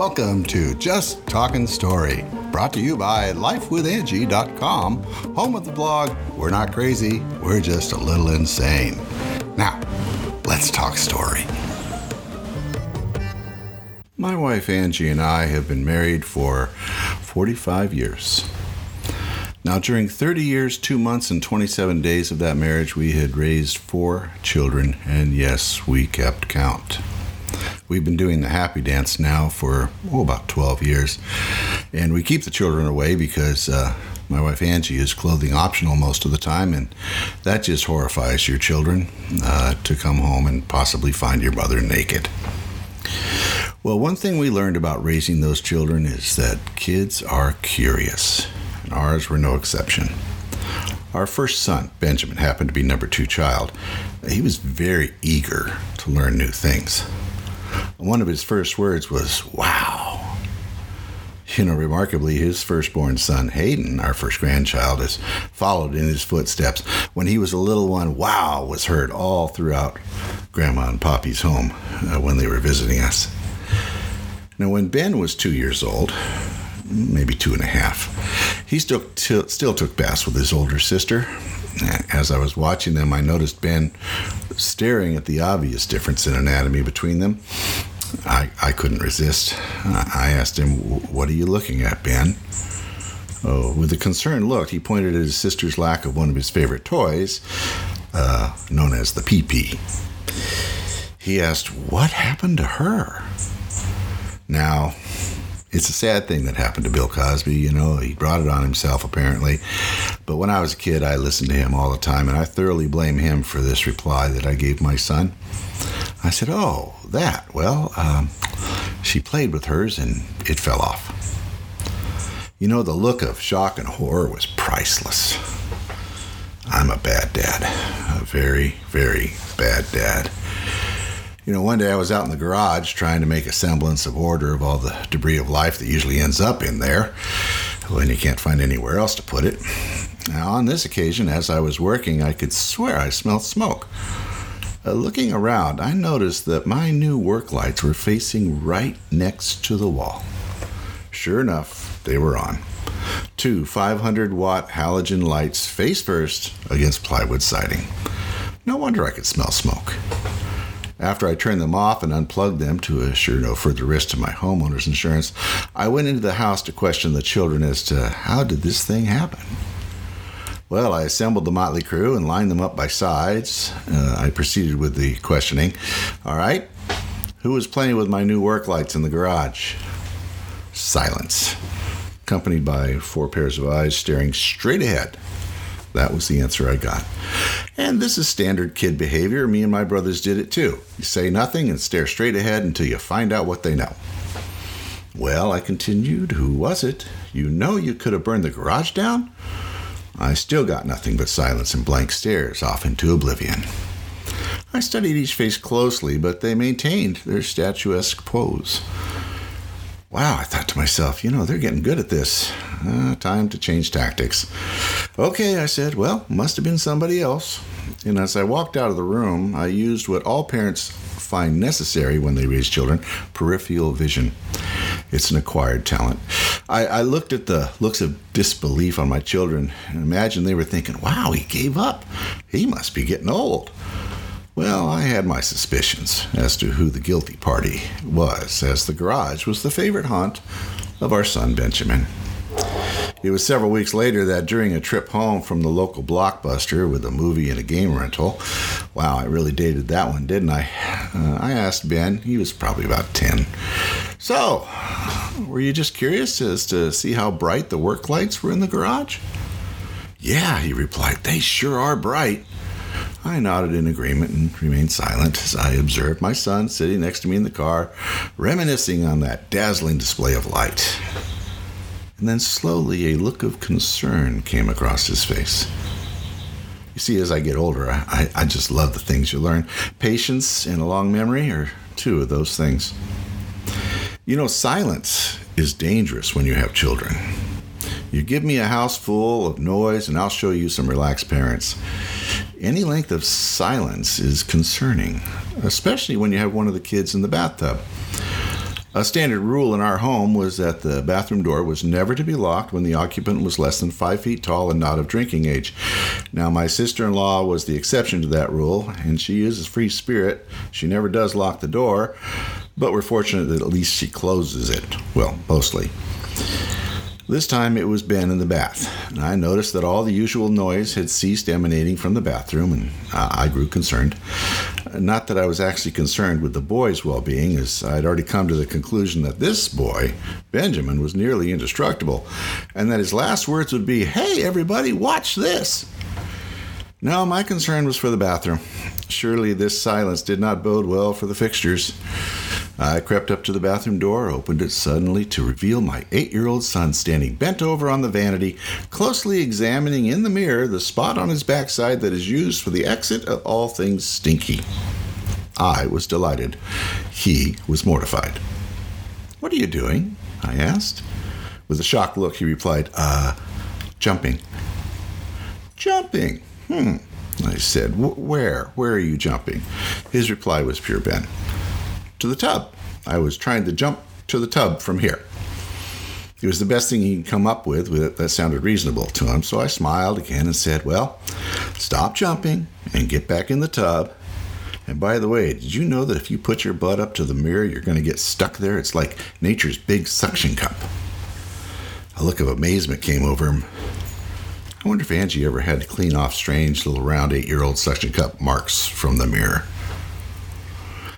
Welcome to Just Talking Story, brought to you by LifeWithAngie.com, home of the blog We're Not Crazy, We're Just a Little Insane. Now, let's talk story. My wife Angie and I have been married for 45 years. Now, during 30 years, 2 months, and 27 days of that marriage, we had raised four children, and yes, we kept count. We've been doing the happy dance now for oh, about 12 years, and we keep the children away because uh, my wife Angie is clothing optional most of the time, and that just horrifies your children uh, to come home and possibly find your mother naked. Well, one thing we learned about raising those children is that kids are curious, and ours were no exception. Our first son, Benjamin, happened to be number two child. He was very eager to learn new things. One of his first words was, wow. You know, remarkably, his firstborn son, Hayden, our first grandchild, has followed in his footsteps. When he was a little one, wow was heard all throughout Grandma and Poppy's home uh, when they were visiting us. Now, when Ben was two years old, maybe two and a half, he still, t- still took baths with his older sister. As I was watching them, I noticed Ben staring at the obvious difference in anatomy between them. I, I couldn't resist. I asked him, What are you looking at, Ben? Oh, with a concerned look, he pointed at his sister's lack of one of his favorite toys, uh, known as the pee pee. He asked, What happened to her? Now, it's a sad thing that happened to Bill Cosby. You know, he brought it on himself, apparently. But when I was a kid, I listened to him all the time, and I thoroughly blame him for this reply that I gave my son. I said, Oh, that. Well, um, she played with hers and it fell off. You know, the look of shock and horror was priceless. I'm a bad dad. A very, very bad dad. You know, one day I was out in the garage trying to make a semblance of order of all the debris of life that usually ends up in there when you can't find anywhere else to put it. Now, on this occasion, as I was working, I could swear I smelled smoke. Uh, looking around, I noticed that my new work lights were facing right next to the wall. Sure enough, they were on. Two 500 watt halogen lights face first against plywood siding. No wonder I could smell smoke. After I turned them off and unplugged them to assure no further risk to my homeowner's insurance, I went into the house to question the children as to how did this thing happen. Well, I assembled the motley crew and lined them up by sides. Uh, I proceeded with the questioning. All right, who was playing with my new work lights in the garage? Silence, accompanied by four pairs of eyes staring straight ahead. That was the answer I got. And this is standard kid behavior. Me and my brothers did it too. You say nothing and stare straight ahead until you find out what they know. Well, I continued, who was it? You know you could have burned the garage down? I still got nothing but silence and blank stares off into oblivion. I studied each face closely, but they maintained their statuesque pose. Wow, I thought to myself, you know, they're getting good at this. Uh, time to change tactics. Okay, I said, well, must have been somebody else. And as I walked out of the room, I used what all parents find necessary when they raise children peripheral vision. It's an acquired talent. I, I looked at the looks of disbelief on my children and imagined they were thinking, wow, he gave up. He must be getting old. Well, I had my suspicions as to who the guilty party was, as the garage was the favorite haunt of our son Benjamin. It was several weeks later that during a trip home from the local blockbuster with a movie and a game rental, wow, I really dated that one, didn't I? Uh, I asked Ben, he was probably about 10. So, were you just curious as to see how bright the work lights were in the garage? Yeah, he replied, they sure are bright. I nodded in agreement and remained silent as I observed my son sitting next to me in the car, reminiscing on that dazzling display of light. And then slowly a look of concern came across his face. You see, as I get older, I, I just love the things you learn. Patience and a long memory are two of those things. You know, silence is dangerous when you have children. You give me a house full of noise, and I'll show you some relaxed parents. Any length of silence is concerning, especially when you have one of the kids in the bathtub. A standard rule in our home was that the bathroom door was never to be locked when the occupant was less than five feet tall and not of drinking age. Now, my sister in law was the exception to that rule, and she is a free spirit. She never does lock the door, but we're fortunate that at least she closes it. Well, mostly. This time it was Ben in the bath, and I noticed that all the usual noise had ceased emanating from the bathroom, and I grew concerned. Not that I was actually concerned with the boy's well being, as I had already come to the conclusion that this boy, Benjamin, was nearly indestructible, and that his last words would be, Hey, everybody, watch this! No, my concern was for the bathroom. Surely this silence did not bode well for the fixtures. I crept up to the bathroom door, opened it suddenly to reveal my eight year old son standing bent over on the vanity, closely examining in the mirror the spot on his backside that is used for the exit of all things stinky. I was delighted. He was mortified. What are you doing? I asked. With a shocked look, he replied, Uh, jumping. Jumping? Hmm. I said, Where? Where are you jumping? His reply was pure Ben to the tub. I was trying to jump to the tub from here. It was the best thing he could come up with that sounded reasonable to him, so I smiled again and said, Well, stop jumping and get back in the tub. And by the way, did you know that if you put your butt up to the mirror, you're going to get stuck there? It's like nature's big suction cup. A look of amazement came over him. I wonder if Angie ever had to clean off strange little round eight year old suction cup marks from the mirror.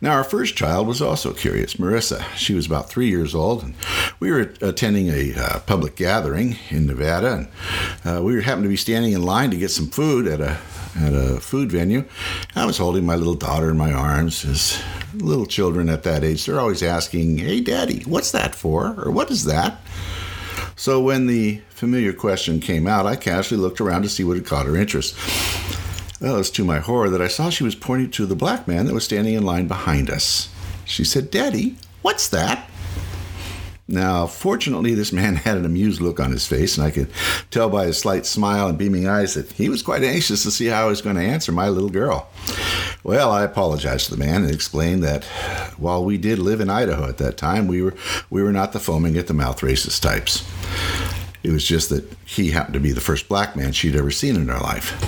Now, our first child was also curious, Marissa. She was about three years old, and we were attending a uh, public gathering in Nevada, and uh, we happened to be standing in line to get some food at a at a food venue. I was holding my little daughter in my arms. As little children at that age, they're always asking, "Hey, Daddy, what's that for?" or "What is that?" So when the familiar question came out, I casually looked around to see what had caught her interest. Well, it was to my horror that I saw she was pointing to the black man that was standing in line behind us. She said, Daddy, what's that? Now, fortunately, this man had an amused look on his face, and I could tell by his slight smile and beaming eyes that he was quite anxious to see how I was going to answer my little girl. Well, I apologized to the man and explained that while we did live in Idaho at that time, we were we were not the foaming at the mouth racist types. It was just that he happened to be the first black man she'd ever seen in her life.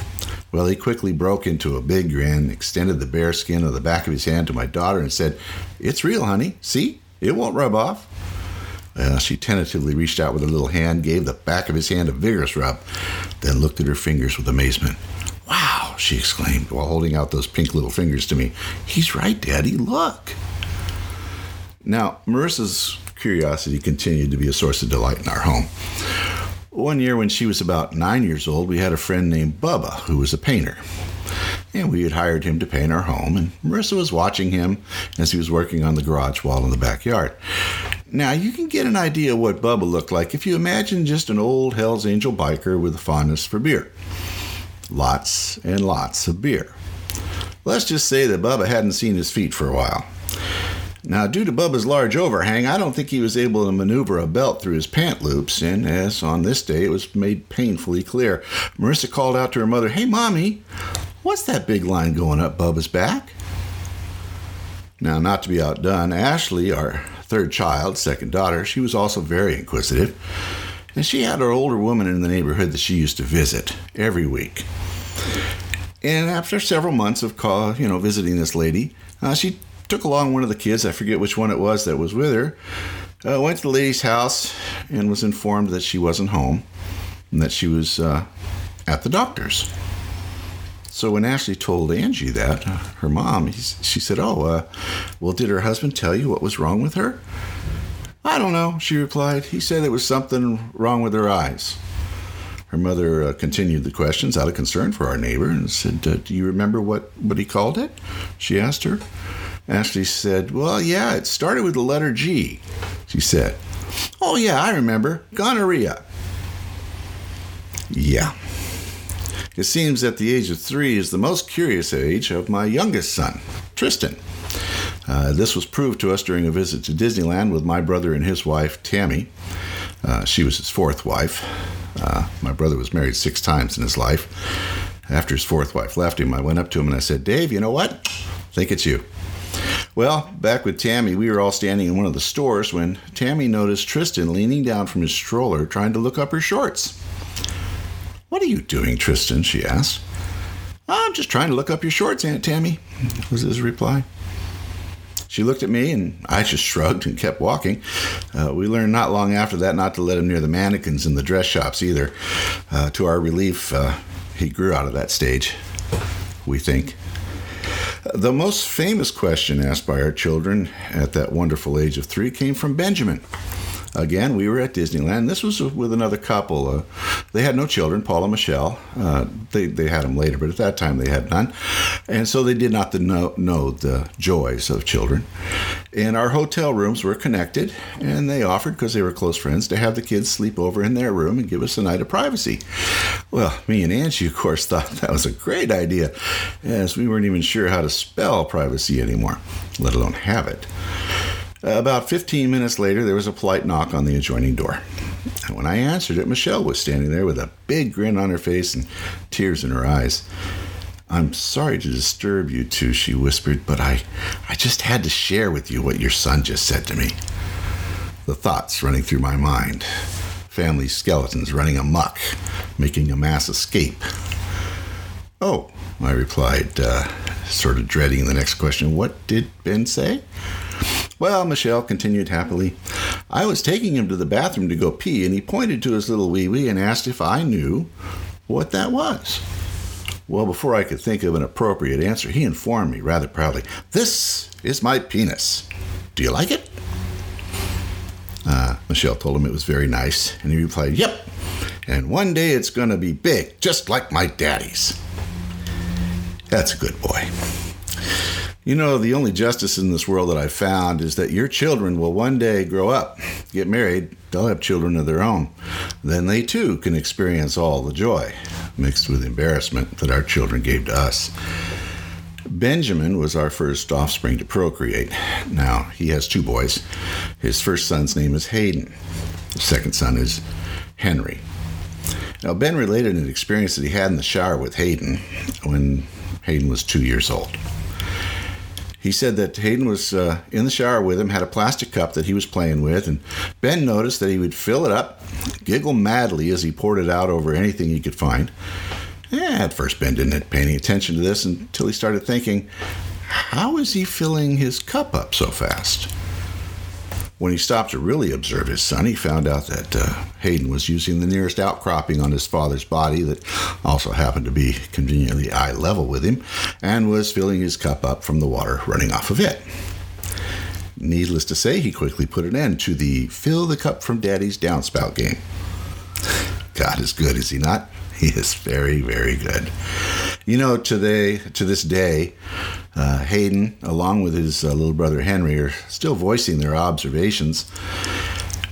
Well, he quickly broke into a big grin, extended the bare skin of the back of his hand to my daughter, and said, It's real, honey. See? It won't rub off. Well, she tentatively reached out with her little hand, gave the back of his hand a vigorous rub, then looked at her fingers with amazement. Wow, she exclaimed while holding out those pink little fingers to me. He's right, Daddy. Look. Now, Marissa's curiosity continued to be a source of delight in our home. One year, when she was about nine years old, we had a friend named Bubba who was a painter. And we had hired him to paint our home, and Marissa was watching him as he was working on the garage wall in the backyard. Now, you can get an idea what Bubba looked like if you imagine just an old Hells Angel biker with a fondness for beer. Lots and lots of beer. Let's just say that Bubba hadn't seen his feet for a while. Now, due to Bubba's large overhang, I don't think he was able to maneuver a belt through his pant loops, and as on this day it was made painfully clear, Marissa called out to her mother, Hey, Mommy, what's that big line going up Bubba's back? Now, not to be outdone, Ashley, our third child, second daughter, she was also very inquisitive, and she had an older woman in the neighborhood that she used to visit every week. And after several months of call, you know, visiting this lady, uh, she took along one of the kids, I forget which one it was that was with her, uh, went to the lady's house and was informed that she wasn't home and that she was uh, at the doctor's. So when Ashley told Angie that, uh, her mom, she said, Oh, uh, well, did her husband tell you what was wrong with her? I don't know, she replied. He said it was something wrong with her eyes. Her mother uh, continued the questions out of concern for our neighbor and said, uh, Do you remember what, what he called it? She asked her. Ashley said, Well, yeah, it started with the letter G. She said, Oh, yeah, I remember. Gonorrhea. Yeah. It seems that the age of three is the most curious age of my youngest son, Tristan. Uh, this was proved to us during a visit to Disneyland with my brother and his wife, Tammy. Uh, she was his fourth wife. Uh, my brother was married six times in his life. After his fourth wife left him, I went up to him and I said, Dave, you know what? I think it's you. Well, back with Tammy, we were all standing in one of the stores when Tammy noticed Tristan leaning down from his stroller trying to look up her shorts. What are you doing, Tristan? she asked. I'm just trying to look up your shorts, Aunt Tammy, was his reply. She looked at me and I just shrugged and kept walking. Uh, we learned not long after that not to let him near the mannequins in the dress shops either. Uh, to our relief, uh, he grew out of that stage, we think. The most famous question asked by our children at that wonderful age of three came from Benjamin. Again, we were at Disneyland. This was with another couple. Uh, they had no children, Paul and Michelle. Uh, they, they had them later, but at that time they had none. And so they did not know, know the joys of children. And our hotel rooms were connected, and they offered, because they were close friends, to have the kids sleep over in their room and give us a night of privacy. Well, me and Angie, of course, thought that was a great idea, as we weren't even sure how to spell privacy anymore, let alone have it. About 15 minutes later, there was a polite knock on the adjoining door. And when I answered it, Michelle was standing there with a big grin on her face and tears in her eyes. I'm sorry to disturb you two, she whispered, but I, I just had to share with you what your son just said to me. The thoughts running through my mind family skeletons running amuck, making a mass escape. Oh, I replied, uh, sort of dreading the next question. What did Ben say? Well, Michelle continued happily, I was taking him to the bathroom to go pee, and he pointed to his little wee wee and asked if I knew what that was. Well, before I could think of an appropriate answer, he informed me rather proudly, This is my penis. Do you like it? Uh, Michelle told him it was very nice, and he replied, Yep. And one day it's going to be big, just like my daddy's. That's a good boy. You know, the only justice in this world that I've found is that your children will one day grow up, get married, they'll have children of their own. Then they too can experience all the joy mixed with embarrassment that our children gave to us. Benjamin was our first offspring to procreate. Now, he has two boys. His first son's name is Hayden, the second son is Henry. Now, Ben related an experience that he had in the shower with Hayden when Hayden was two years old. He said that Hayden was uh, in the shower with him, had a plastic cup that he was playing with, and Ben noticed that he would fill it up, giggle madly as he poured it out over anything he could find. Yeah, at first, Ben didn't pay any attention to this until he started thinking, how is he filling his cup up so fast? When he stopped to really observe his son, he found out that uh, Hayden was using the nearest outcropping on his father's body that also happened to be conveniently eye level with him and was filling his cup up from the water running off of it. Needless to say, he quickly put an end to the fill the cup from daddy's downspout game. God is good, is he not? He is very, very good. You know, today, to this day, uh, Hayden, along with his uh, little brother Henry, are still voicing their observations.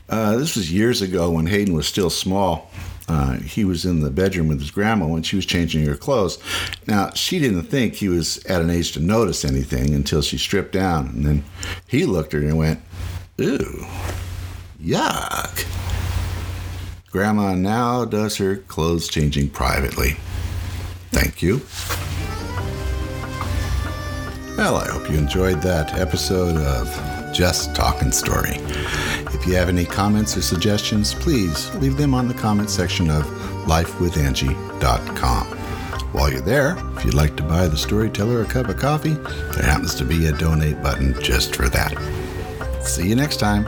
Uh, this was years ago when Hayden was still small. Uh, he was in the bedroom with his grandma when she was changing her clothes. Now, she didn't think he was at an age to notice anything until she stripped down. And then he looked at her and went, Ooh, yuck. Grandma now does her clothes changing privately. Thank you. Well, I hope you enjoyed that episode of Just Talking Story. If you have any comments or suggestions, please leave them on the comment section of lifewithangie.com. While you're there, if you'd like to buy the storyteller a cup of coffee, there happens to be a donate button just for that. See you next time.